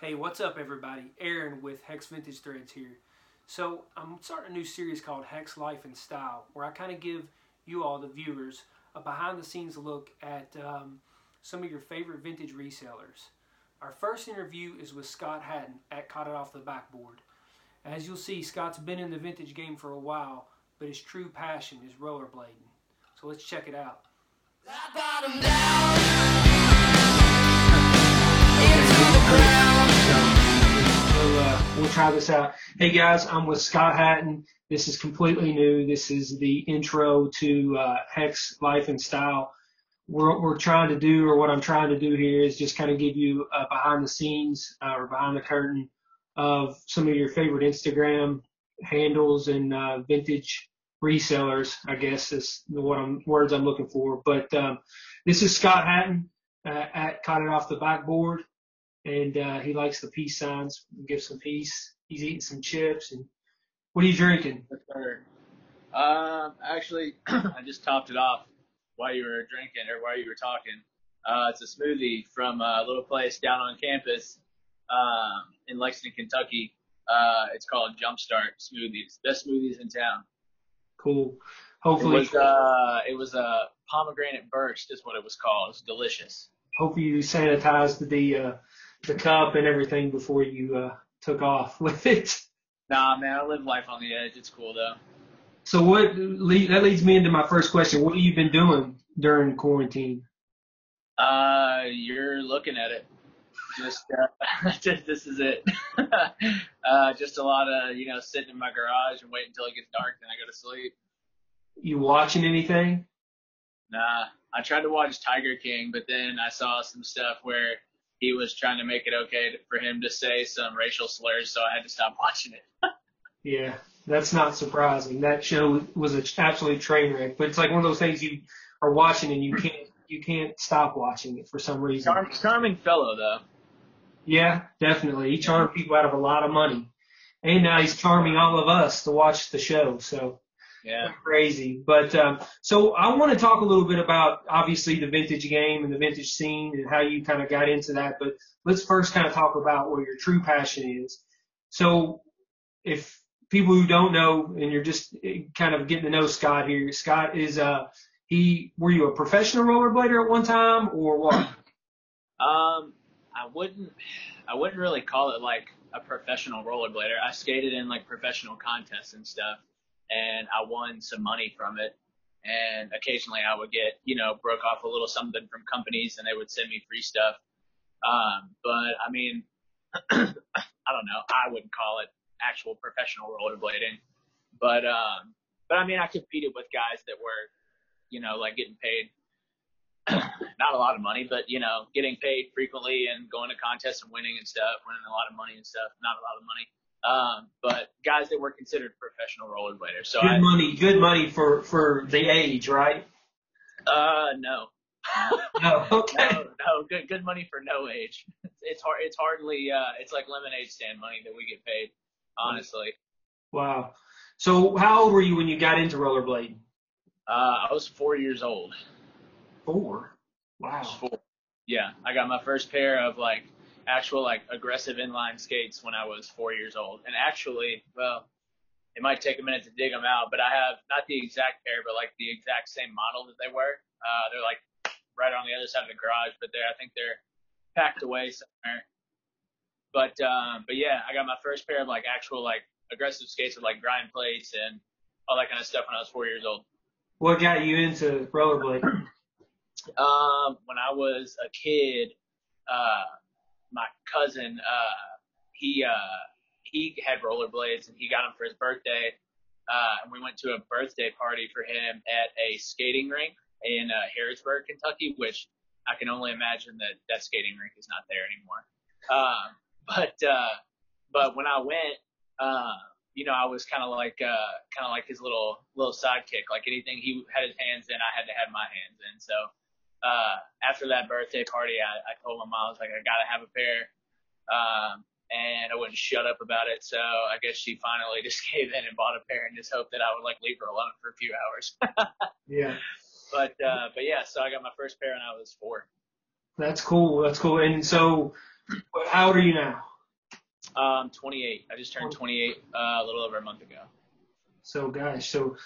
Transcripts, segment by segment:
Hey, what's up, everybody? Aaron with Hex Vintage Threads here. So, I'm starting a new series called Hex Life and Style, where I kind of give you all, the viewers, a behind the scenes look at um, some of your favorite vintage resellers. Our first interview is with Scott Hatton at Caught It Off the Backboard. As you'll see, Scott's been in the vintage game for a while, but his true passion is rollerblading. So, let's check it out. We'll, uh, try this out. Hey guys, I'm with Scott Hatton. This is completely new. This is the intro to uh, Hex Life and Style. What we're trying to do, or what I'm trying to do here, is just kind of give you a behind the scenes uh, or behind the curtain of some of your favorite Instagram handles and uh, vintage resellers. I guess is what I'm, words I'm looking for. But um, this is Scott Hatton uh, at Caught It Off the Backboard and uh, he likes the peace signs. Give some peace. He's eating some chips. And what are you drinking? Um, actually, I just topped it off while you were drinking or while you were talking. Uh, it's a smoothie from a little place down on campus um, in Lexington, Kentucky. Uh, it's called Jumpstart Smoothies. Best smoothies in town. Cool. Hopefully, it was, uh, it was a pomegranate burst, is what it was called. It was delicious. Hopefully, you sanitized the uh, the cup and everything before you uh, took off with it. Nah, man, I live life on the edge. It's cool though. So what that leads me into my first question. What have you been doing during quarantine? Uh, you're looking at it. Just, uh, just this is it. uh, just a lot of you know sitting in my garage and waiting until it gets dark, then I go to sleep. You watching anything? Nah, I tried to watch Tiger King, but then I saw some stuff where he was trying to make it okay for him to say some racial slurs, so I had to stop watching it. yeah, that's not surprising. That show was an absolute train wreck, but it's like one of those things you are watching and you can't you can't stop watching it for some reason. Charm, charming fellow though. Yeah, definitely. He charmed people out of a lot of money, and now he's charming all of us to watch the show. So yeah. Crazy. But um, so I want to talk a little bit about obviously the vintage game and the vintage scene and how you kind of got into that. But let's first kind of talk about where your true passion is. So if people who don't know and you're just eh, kind of getting to know Scott here, Scott is uh he were you a professional rollerblader at one time or what? Um, I wouldn't I wouldn't really call it like a professional rollerblader. I skated in like professional contests and stuff and I won some money from it. And occasionally I would get, you know, broke off a little something from companies and they would send me free stuff. Um, but I mean, I don't know. I wouldn't call it actual professional rollerblading, but, um, but I mean, I competed with guys that were, you know, like getting paid not a lot of money, but you know, getting paid frequently and going to contests and winning and stuff, winning a lot of money and stuff, not a lot of money. Um, but guys that were considered professional rollerbladers. So good I, money, good money for for the age, right? Uh, no. no, okay. No, no, good good money for no age. It's hard. It's hardly. Uh, it's like lemonade stand money that we get paid. Honestly. Wow. So how old were you when you got into rollerblading? Uh, I was four years old. Four. Wow. Four. Yeah, I got my first pair of like actual like aggressive inline skates when I was four years old. And actually, well, it might take a minute to dig them out, but I have not the exact pair, but like the exact same model that they were. Uh, they're like right on the other side of the garage, but they're I think they're packed away somewhere. But um, but yeah, I got my first pair of like actual like aggressive skates with like grind plates and all that kind of stuff when I was four years old. What got you into rollerblading? um, when I was a kid, uh, my cousin, uh, he, uh, he had rollerblades and he got them for his birthday. Uh, and we went to a birthday party for him at a skating rink in uh, Harrodsburg, Kentucky, which I can only imagine that that skating rink is not there anymore. Um, but uh, but when I went, uh, you know, I was kind of like uh, kind of like his little little sidekick. Like anything he had his hands in, I had to have my hands in. So uh, after that birthday party, I, I told my mom, I was like, I gotta have a pair. Um, and I wouldn't shut up about it. So I guess she finally just gave in and bought a pair and just hoped that I would like leave her alone for a few hours. yeah. But, uh, but yeah, so I got my first pair when I was four. That's cool. That's cool. And so how old are you now? Um, 28. I just turned 28 uh, a little over a month ago. So, gosh, so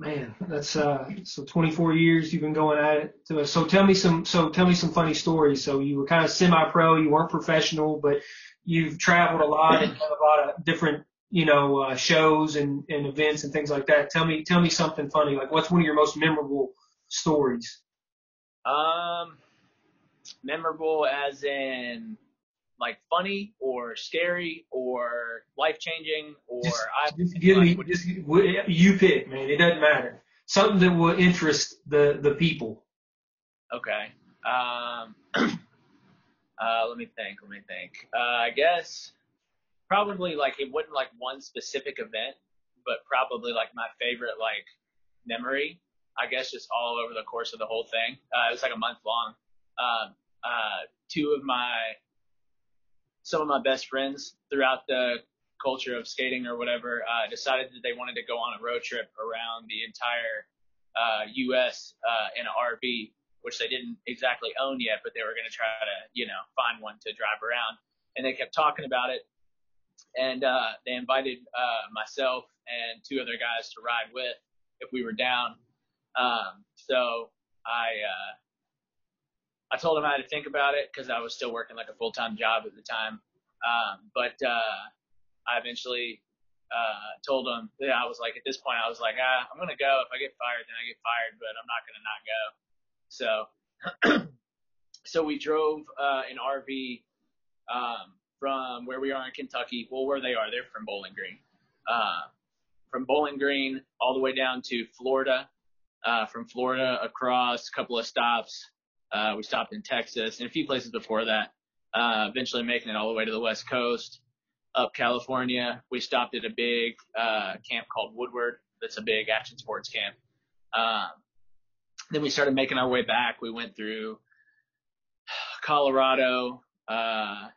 man, that's uh, so 24 years you've been going at it. So, so tell me some, so tell me some funny stories. So you were kind of semi-pro, you weren't professional, but you've traveled a lot and done a lot of different, you know, uh, shows and, and events and things like that. Tell me, tell me something funny. Like, what's one of your most memorable stories? Um, memorable as in like funny or scary or life changing or Just, I just give me, just you pick, man. It doesn't matter. Something that will interest the the people. okay. Um, uh, let me think. Let me think. Uh, I guess probably like it wasn't like one specific event, but probably like my favorite like memory. I guess just all over the course of the whole thing. Uh, it was like a month long. Um, uh, two of my some of my best friends throughout the culture of skating or whatever uh, decided that they wanted to go on a road trip around the entire uh, U.S. Uh, in an RV, which they didn't exactly own yet, but they were going to try to, you know, find one to drive around. And they kept talking about it, and uh, they invited uh, myself and two other guys to ride with if we were down. Um, so I uh, I told them I had to think about it because I was still working like a full time job at the time. Um, but uh, I eventually uh, told them yeah, I was like at this point I was like ah I'm gonna go. If I get fired, then I get fired, but I'm not gonna not go. So so we drove uh, an RV um, from where we are in Kentucky. Well, where they are, they're from Bowling Green. Uh, from Bowling Green all the way down to Florida. Uh, from Florida across a couple of stops uh, we stopped in Texas and a few places before that. Uh, eventually making it all the way to the West Coast, up California. We stopped at a big uh, camp called Woodward. That's a big action sports camp. Um, then we started making our way back. We went through Colorado, uh,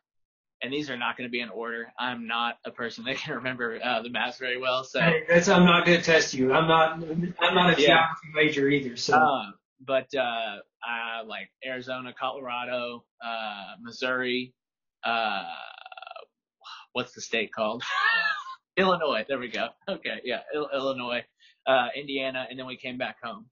and these are not going to be in order. I'm not a person that can remember uh, the maps very well, so Hey, that's I'm not going to test you. I'm not I'm not a Yeah. geography major either. So Uh, but uh, uh, like Arizona, Colorado, uh, Missouri, uh, what's the state called? Illinois. There we go. Okay, yeah, Il- Illinois, uh, Indiana, and then we came back home.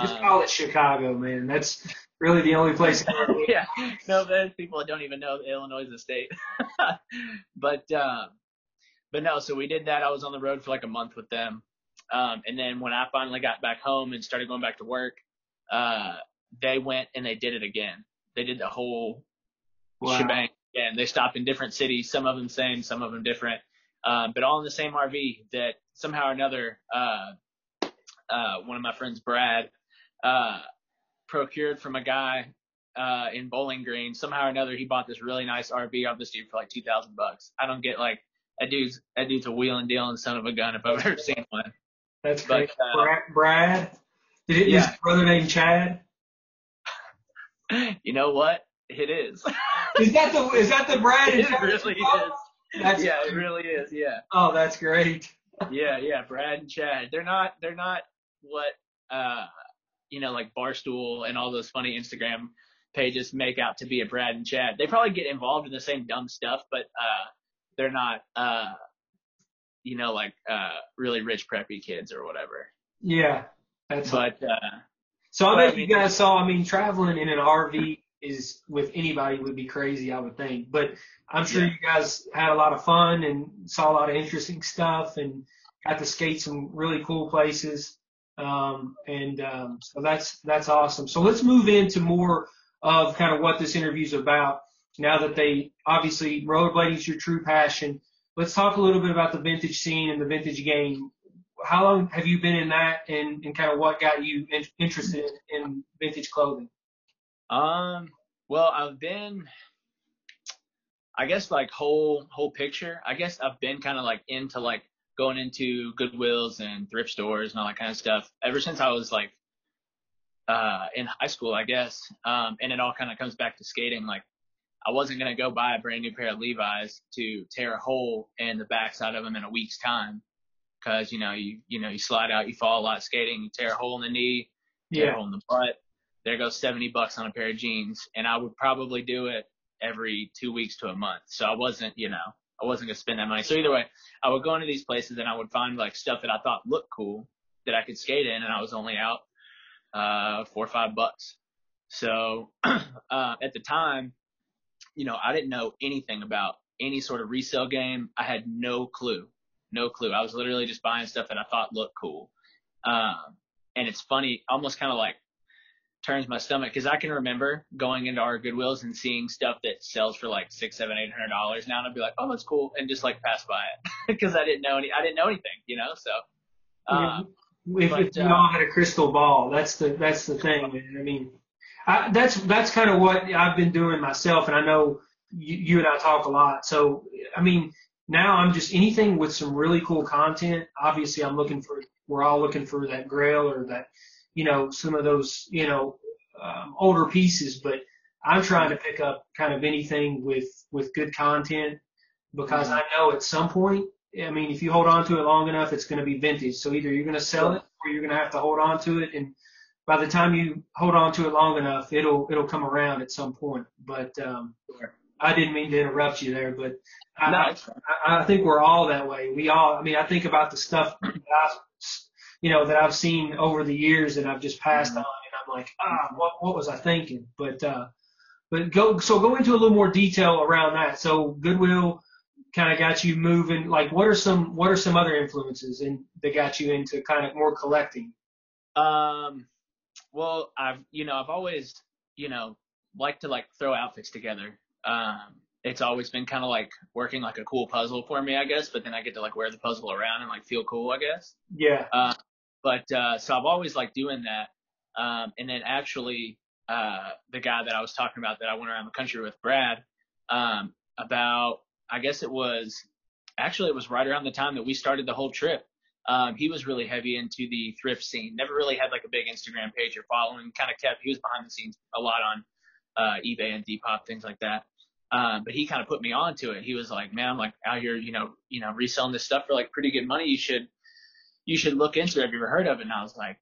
just Um, call it Chicago, man. That's really the only place. yeah, no, there's people that don't even know that Illinois is a state. but um, but no, so we did that. I was on the road for like a month with them, um, and then when I finally got back home and started going back to work, uh, they went and they did it again. They did the whole Wow. shebang again. They stopped in different cities, some of them same, some of them different, um, but all in the same RV. That somehow or another, uh, uh, one of my friends, Brad, uh, procured from a guy uh, in Bowling Green. Somehow or another, he bought this really nice RV off this dude for like two thousand bucks. I don't get like that dude's that dude's a wheeling dealing son of a gun if I've ever seen one. That's But, uh, Brad, Did it, Yeah. his brother named Chad? You know what? It is. Is that the is that the Brad? it really is. That's yeah, it really is. Yeah. Oh, that's great. yeah, yeah, Brad and Chad. They're not they're not what uh you know, like Barstool and all those funny Instagram pages make out to be a Brad and Chad. They probably get involved in the same dumb stuff, but uh they're not uh you know, like uh really rich preppy kids or whatever. Yeah, that's. But uh so I bet you guys saw. I mean, traveling in an RV is with anybody would be crazy, I would think. But I'm sure Yeah. you guys had a lot of fun and saw a lot of interesting stuff and got to skate some really cool places. Um, and um, so that's that's awesome. So let's move into more of kind of what this interview is about. Now that they obviously rollerblading is your true passion, let's talk a little bit about the vintage scene and the vintage game. How long have you been in that, and, and kind of what got you in, interested in, in vintage clothing? Um, well, I've been, I guess like whole whole picture. I guess I've been kind of like into like going into Goodwills and thrift stores and all that kind of stuff ever since I was like uh in high school, I guess. Um, and it all kind of comes back to skating. Like I wasn't gonna go buy a brand new pair of Levi's to tear a hole in the backside of them in a week's time, because you know you you know you slide out, you fall a lot skating, you tear a hole in the knee, tear a hole in the butt. There goes 70 bucks on a pair of jeans. And I would probably do it every two weeks to a month. So I wasn't, you know, I wasn't gonna spend that money. So either way, I would go into these places and I would find like stuff that I thought looked cool that I could skate in, and I was only out uh four or five bucks. So uh, at the time, you know, I didn't know anything about any sort of resale game. I had no clue, no clue. I was literally just buying stuff that I thought looked cool. Um, and it's funny, almost kind of like turns my stomach because I can remember going into our Goodwills and seeing stuff that sells for like six, seven, eight hundred dollars now, and I'd be like, oh, that's cool, and just like pass by it because I didn't know any, I didn't know anything, you know. So, uh, if, but, if we uh, all had a crystal ball, that's the that's the thing. I mean, I, that's that's kind of what I've been doing myself, and I know you, you and I talk a lot. So, I mean, now I'm just anything with some really cool content. Obviously, I'm looking for. We're all looking for that Grail or that you know, some of those, you know, um, older pieces, but I'm trying to pick up kind of anything with, with good content because mm-hmm. I know at some point, I mean, if you hold on to it long enough, it's going to be vintage. So either you're going to sell it or you're going to have to hold on to it. And by the time you hold on to it long enough, it'll, it'll come around at some point. But, um, I didn't mean to interrupt you there, but I, no. I, I think we're all that way. We all, I mean, I think about the stuff that I you know, that I've seen over the years that I've just passed mm-hmm. on, and I'm like, ah, what what was I thinking? But uh, but go so go into a little more detail around that. So Goodwill kind of got you moving. Like, what are some what are some other influences and that got you into kind of more collecting? Um, well, I've you know I've always you know liked to like throw outfits together. Um, it's always been kind of like working like a cool puzzle for me, I guess. But then I get to like wear the puzzle around and like feel cool, I guess. Yeah. Uh, but uh, so I've always liked doing that. Um, and then actually, uh, the guy that I was talking about that I went around the country with, Brad, um, about I guess it was actually it was right around the time that we started the whole trip. Um, he was really heavy into the thrift scene. Never really had like a big Instagram page or following. Kind of kept he was behind the scenes a lot on uh, eBay and Depop things like that. Um, but he kind of put me onto it. He was like, "Man, I'm like out here, you know, you know, reselling this stuff for like pretty good money. You should you should look into it. Have you ever heard of it? And I was like,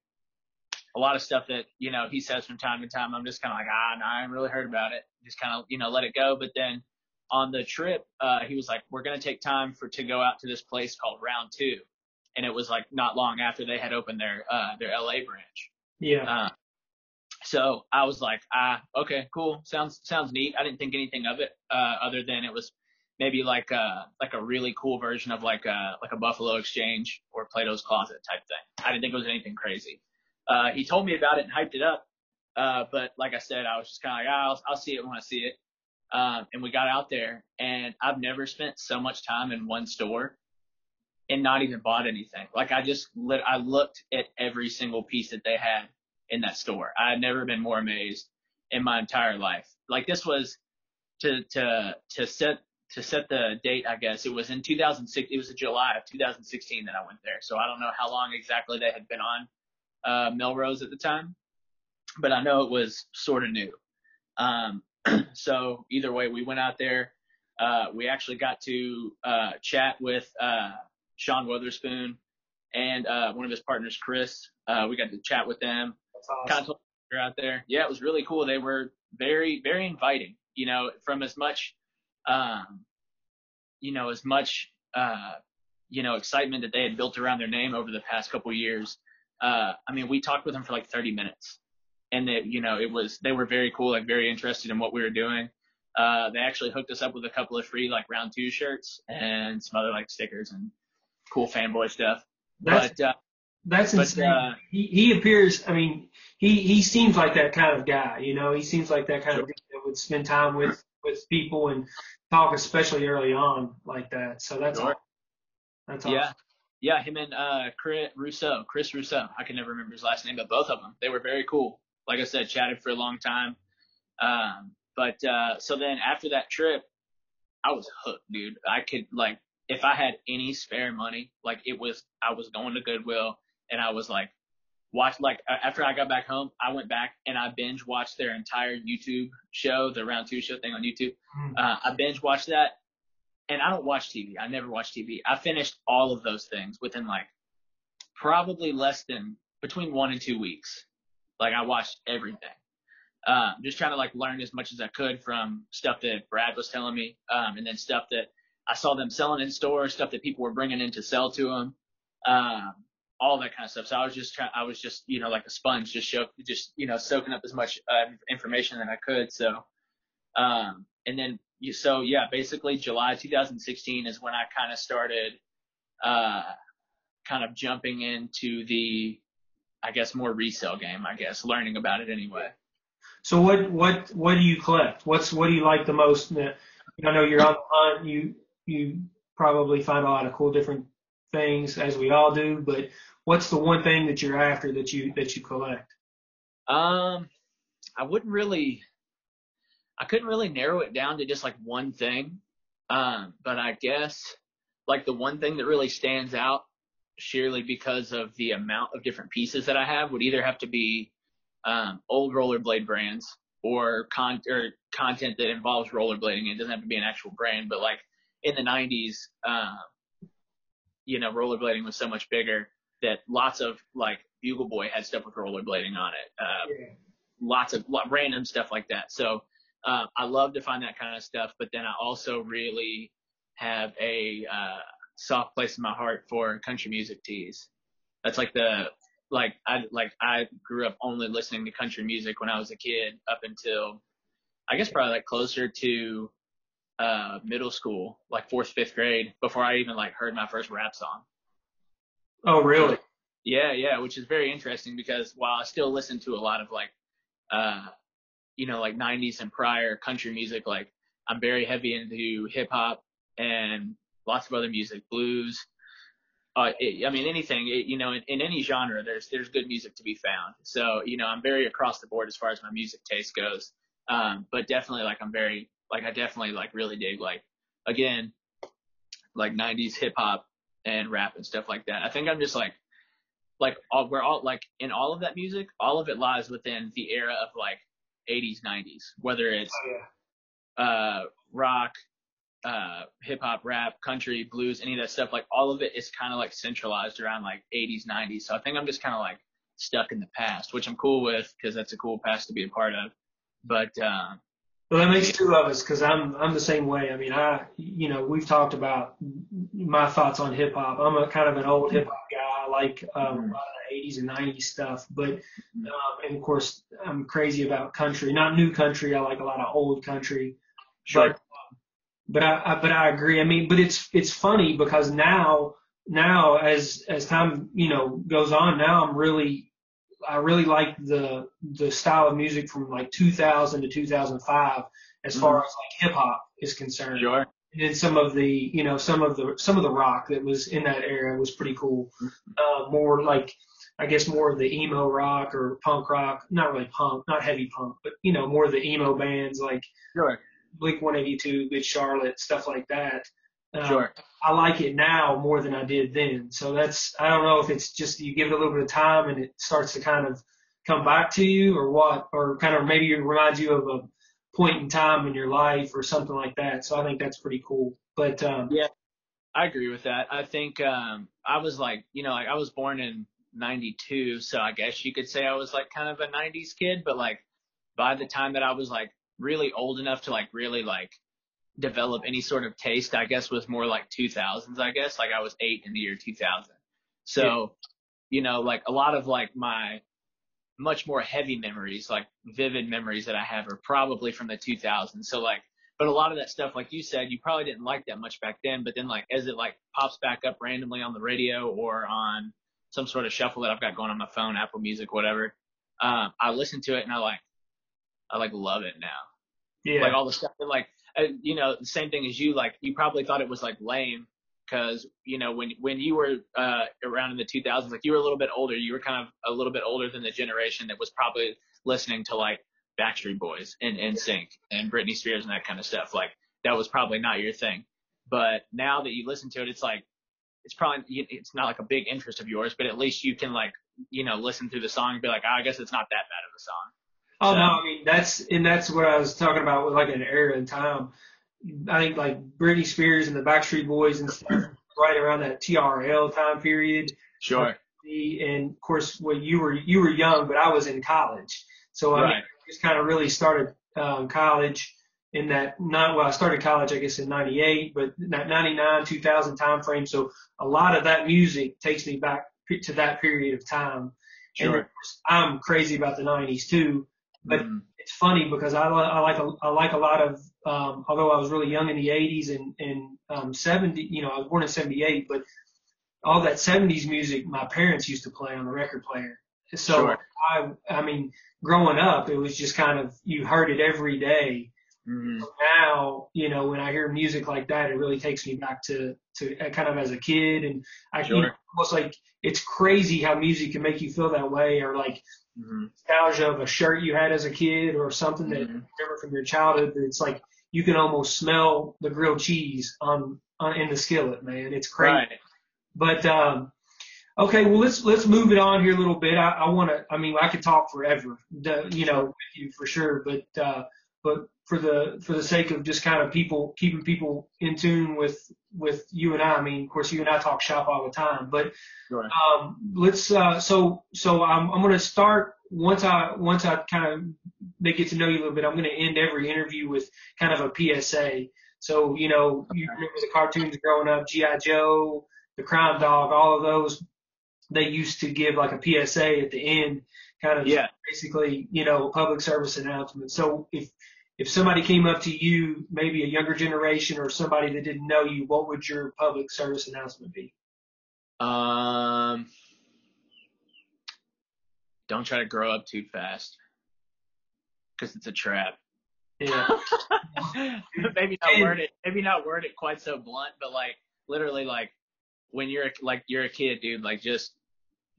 a lot of stuff that, you know, he says from time to time, I'm just kind of like, ah, no, I haven't really heard about it. Just kind of, you know, let it go. But then on the trip, uh, he was like, we're going to take time for, to go out to this place called Round Two. And it was like not long after they had opened their, uh, their LA branch. Yeah. Uh, so I was like, ah, okay, cool. Sounds, sounds neat. I didn't think anything of it, uh, other than it was maybe like a like a really cool version of like a like a Buffalo Exchange or Plato's Closet type thing. I didn't think it was anything crazy. Uh, he told me about it and hyped it up, uh, but like I said, I was just kind of like, oh, I'll, I'll see it when I see it. Um, and we got out there, and I've never spent so much time in one store and not even bought anything. Like I just lit, I looked at every single piece that they had in that store. I had never been more amazed in my entire life. Like this was to to to set to set the date, I guess it was in 2006. It was July of 2016 that I went there. So I don't know how long exactly they had been on uh, Melrose at the time, but I know it was sort of new. Um, so either way, we went out there. Uh, we actually got to uh, chat with uh, Sean Wotherspoon and uh, one of his partners, Chris. Uh, we got to chat with them. That's awesome. Kind of out there. Yeah, it was really cool. They were very, very inviting. You know, from as much um, you know, as much, uh, you know, excitement that they had built around their name over the past couple years. Uh, I mean, we talked with them for like 30 minutes and that, you know, it was, they were very cool, like very interested in what we were doing. Uh, they actually hooked us up with a couple of free like round two shirts and some other like stickers and cool fanboy stuff. That's, but, uh, that's but, insane. Uh, he, he appears, I mean, he, he seems like that kind of guy, you know, he seems like that kind sure. of guy that would spend time with, with people and talk, especially early on like that. So that's sure. that's awesome. yeah. Yeah, him and uh, Chris Russo, Chris Russo. I can never remember his last name, but both of them, they were very cool. Like I said, chatted for a long time. Um, but uh, so then after that trip, I was hooked, dude. I could like, if I had any spare money, like it was, I was going to Goodwill and I was like, watched like after I got back home, I went back and I binge watched their entire YouTube show, the round two show thing on YouTube. Mm. Uh, I binge watched that, and I don't watch TV. I never watch TV. I finished all of those things within like probably less than between one and two weeks. Like I watched everything. um, just trying to like learn as much as I could from stuff that Brad was telling me, um, and then stuff that I saw them selling in stores, stuff that people were bringing in to sell to them, um, all that kind of stuff. So I was just trying, I was just, you know, like a sponge, just show, just, you know, soaking up as much uh, information that I could. So, um, and then you, so yeah, basically July 2016 is when I kind of started, uh, kind of jumping into the, I guess more resale game, I guess, learning about it anyway. So what what what do you collect? What's what do you like the most? I know you're on the hunt. You you probably find a lot of cool different things as we all do. But what's the one thing that you're after that you that you collect? Um, I wouldn't really. I couldn't really narrow it down to just like one thing. Um, but I guess like the one thing that really stands out sheerly because of the amount of different pieces that I have would either have to be um, old rollerblade brands or con or content that involves rollerblading. It doesn't have to be an actual brand, but like in the 90s, um, you know, rollerblading was so much bigger that lots of like Bugle Boy had stuff with rollerblading on it. Uh, yeah. Lots of lot, random stuff like that. So uh, I love to find that kind of stuff, but then I also really have a uh, soft place in my heart for country music tees. That's like the like I like I grew up only listening to country music when I was a kid up until I guess probably like closer to uh middle school, like fourth, fifth grade, before I even like heard my first rap song. Oh really? Yeah, yeah, which is very interesting because while I still listen to a lot of like uh you know, like nineties and prior country music, like I'm very heavy into hip hop and lots of other music, blues, uh, it, I mean, anything, it, you know, in, in any genre, there's there's good music to be found. So, you know, I'm very across the board as far as my music taste goes. Um, but definitely, like, I'm very, like, I definitely like really dig, like, again, like 90s hip hop and rap and stuff like that. I think I'm just like, like, all, we're all like in all of that music, all of it lies within the era of like 80s, 90s, whether it's oh, yeah. uh, rock, uh, hip hop, rap, country, blues, any of that stuff, like all of it is kind of like centralized around like 80s, 90s. So I think I'm just kind of like stuck in the past, which I'm cool with because that's a cool past to be a part of. But, uh, well, that makes two of us because I'm I'm the same way. I mean, I you know we've talked about my thoughts on hip hop. I'm a kind of an old hip hop guy. I like um, a lot of the 80s and 90s stuff, but um, and of course I'm crazy about country. Not new country. I like a lot of old country. Sure. But but I, I but I agree. I mean, but it's it's funny because now now as as time you know goes on, now I'm really I really like the the style of music from like 2000 to 2005 as mm-hmm. far as like hip hop is concerned. Sure. And then some of the you know some of the some of the rock that was in that era was pretty cool. Mm-hmm. Uh, more like I guess more of the emo rock or punk rock, not really punk, not heavy punk, but you know more of the emo bands like sure. Blink 182, Good Charlotte, stuff like that. Um, sure. I like it now more than I did then. So that's I don't know if it's just you give it a little bit of time and it starts to kind of come back to you or what, or kind of maybe it reminds you of a point in time in your life or something like that. So I think that's pretty cool. But um, yeah, I agree with that. I think um, I was like, you know, like I was born in '92, so I guess you could say I was like kind of a '90s kid. But like by the time that I was like really old enough to like really like develop any sort of taste, I guess was more like 2000s, I guess. Like I was eight in the year 2000. So, yeah. you know, like a lot of like my much more heavy memories, like vivid memories that I have are probably from the 2000s. So like, but a lot of that stuff, like you said, you probably didn't like that much back then, but then like as it like pops back up randomly on the radio or on some sort of shuffle that I've got going on my phone, Apple Music, whatever, um, I listen to it and I like, I like love it now. Yeah. Like all the stuff that like, you know, the same thing as you, like you probably thought it was like lame because, you know, when, when you were, uh, around in the 2000s, like you were a little bit older, you were kind of a little bit older than the generation that was probably listening to like Backstreet Boys and NSYNC and Britney Spears and that kind of stuff. Like that was probably not your thing. But now that you listen to it, it's like, it's probably, it's not like a big interest of yours, but at least you can like, you know, listen through the song and be like, oh, I guess it's not that bad of a song. Oh no, I mean that's and that's what I was talking about with like an era in time. I think like Britney Spears and the Backstreet Boys and stuff right around that TRL time period. Sure. And of course, well, you were you were young, but I was in college, so I right. mean, just kind of really started um, college in that not well I started college I guess in 98 but that 99 2000 time frame so a lot of that music takes me back to that period of time Sure. and of course, I'm crazy about the 90s too but Mhm. it's funny because I, I like a, I like a lot of um, although I was really young in the 80s and and um, 70 you know I was born in 78 but all that 70s music my parents used to play on the record player so Sure. I I mean growing up it was just kind of you heard it every day Mhm. now, you know, when I hear music like that, it really takes me back to, to uh, kind of as a kid. And I you know, almost like it's crazy how music can make you feel that way or like Mhm. nostalgia of a shirt you had as a kid or something that you remember from your childhood. That it's like you can almost smell the grilled cheese on, on in the skillet, man. It's crazy. Right. But, um, okay, well, let's, let's move it on here a little bit. I, I want to, I mean, I could talk forever, you know, with you for sure, but, uh, but for the, for the sake of just kind of people, keeping people in tune with, with you and I, I mean, of course, you and I talk shop all the time, but, um, let's, uh, so, so I'm, I'm going to start once I, once I kind of, they get to know you a little bit, I'm going to end every interview with kind of a PSA. So, you know, you remember the cartoons growing up, G.I. Joe, the Crime Dog, all of those, they used to give like a PSA at the end, kind of Yeah. basically, you know, a public service announcement. So if, if somebody came up to you, maybe a younger generation or somebody that didn't know you, what would your public service announcement be? Um, don't try to grow up too fast, because it's a trap. Yeah. maybe not word it. Maybe not word it quite so blunt, but like literally, like when you're like you're a kid, dude. Like just,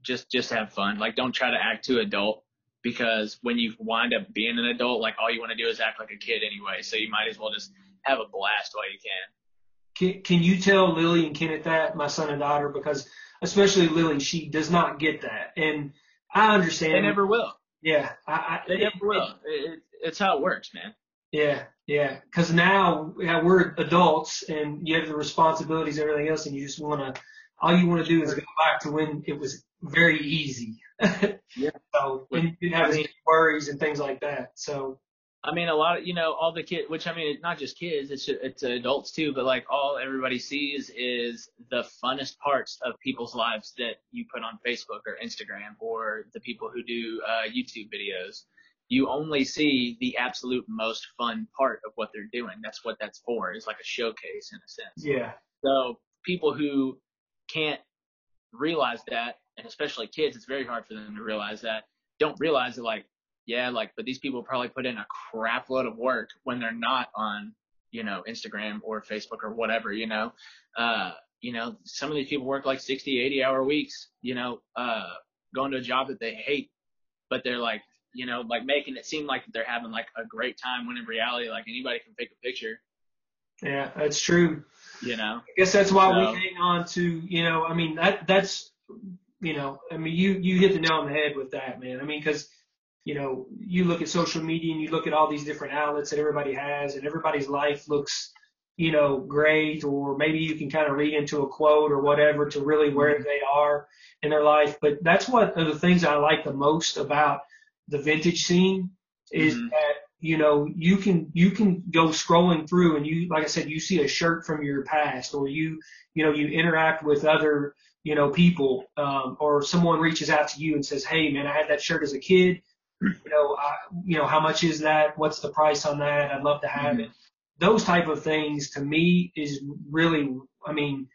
just, just have fun. Like don't try to act too adult because when you wind up being an adult, like all you want to do is act like a kid anyway. So you might as well just have a blast while you can. Can, can you tell Lily and Kenneth that, my son and daughter, because especially Lily, she does not get that. And I understand. They never will. Yeah. I, I, They never will. It, it, it's how it works, man. Yeah, yeah. Because now yeah, we're adults and you have the responsibilities and everything else, and you just want to. All you want to do is go back to when it was very easy. Yeah. So when you didn't have I as mean- many worries and things like that. So I mean, a lot of you know all the kids, which I mean, it's not just kids, it's it's adults too. But like all everybody sees is the funnest parts of people's lives that you put on Facebook or Instagram or the people who do uh, YouTube videos. You only see the absolute most fun part of what they're doing. That's what that's for. It's like a showcase in a sense. yeah, So people who can't realize that, and especially kids, it's very hard for them to realize that. Don't realize that, like, yeah, like, but these people probably put in a crap load of work when they're not on, you know, Instagram or Facebook or whatever, you know. Uh, you know, some of these people work like 60, 80 hour weeks, you know, uh, going to a job that they hate, but they're like, you know, like making it seem like they're having like a great time when in reality, like anybody can take a picture, yeah, that's true. you know. I guess that's why So- we hang on to, you know, I mean, that, that's, you know, I mean, you, you hit the nail on the head with that, man. I mean, cause, you know, you look at social media and you look at all these different outlets that everybody has and everybody's life looks, you know, great, or maybe you can kind of read into a quote or whatever to really where they are in their life. But that's one of the things I like the most about the vintage scene is Mhm. that you know you can you can go scrolling through and you like I said you see a shirt from your past or you you know you interact with other you know people um, or someone reaches out to you and says hey man I had that shirt as a kid. You know I, you know how much is that? What's the price on that? I'd love to have it. Those type of things to me is really I mean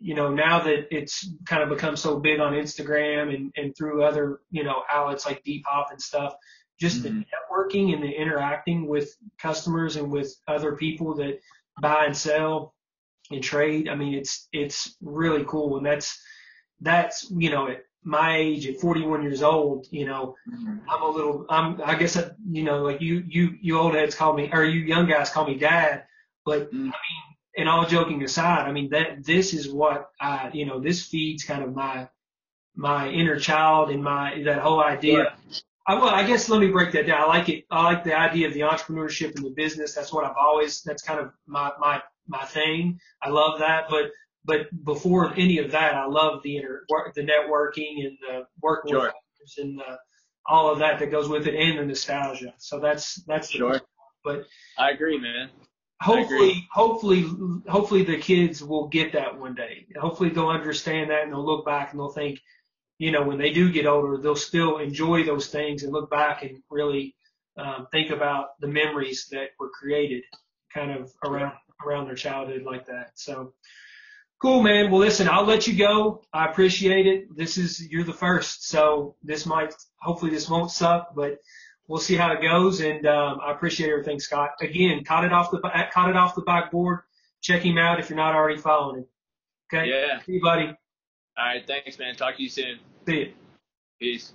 you know, now that it's kind of become so big on Instagram and, and through other, you know, outlets like Depop and stuff, just the Mhm. networking and the interacting with customers and with other people that buy and sell and trade. I mean, it's, it's really cool. And that's, that's, you know, at my age at 41 years old, you know, Mhm. I'm a little, I'm, I guess, I, you know, like you, you, you old heads call me, or you young guys call me dad, but Mm. I mean, and all joking aside, I mean, that, this is what I, you know, this feeds kind of my, my inner child and my, that whole idea. I, well, I guess let me break that down. I like it. I like the idea of the entrepreneurship and the business. That's what I've always, that's kind of my, my, my thing. I love that. But, but before any of that, I love the inter, work, the networking and the working Sure. and the, all of that that goes with it and the nostalgia. So that's that's the Sure. But I agree, man. hopefully, hopefully, hopefully the kids will get that one day. Hopefully they'll understand that and they'll look back and they'll think, you know, when they do get older, they'll still enjoy those things and look back and really um, think about the memories that were created kind of around around their childhood like that. So cool, man. Well, listen, I'll let you go. I appreciate it. This is you're the first, so this might hopefully this won't suck, but we'll see how it goes. And um, I appreciate everything, Scott. Again, caught it off the caught it off the backboard. Check him out if you're not already following him. Okay. Yeah. See you, buddy. All right. Thanks, man. Talk to you soon. See you. Peace.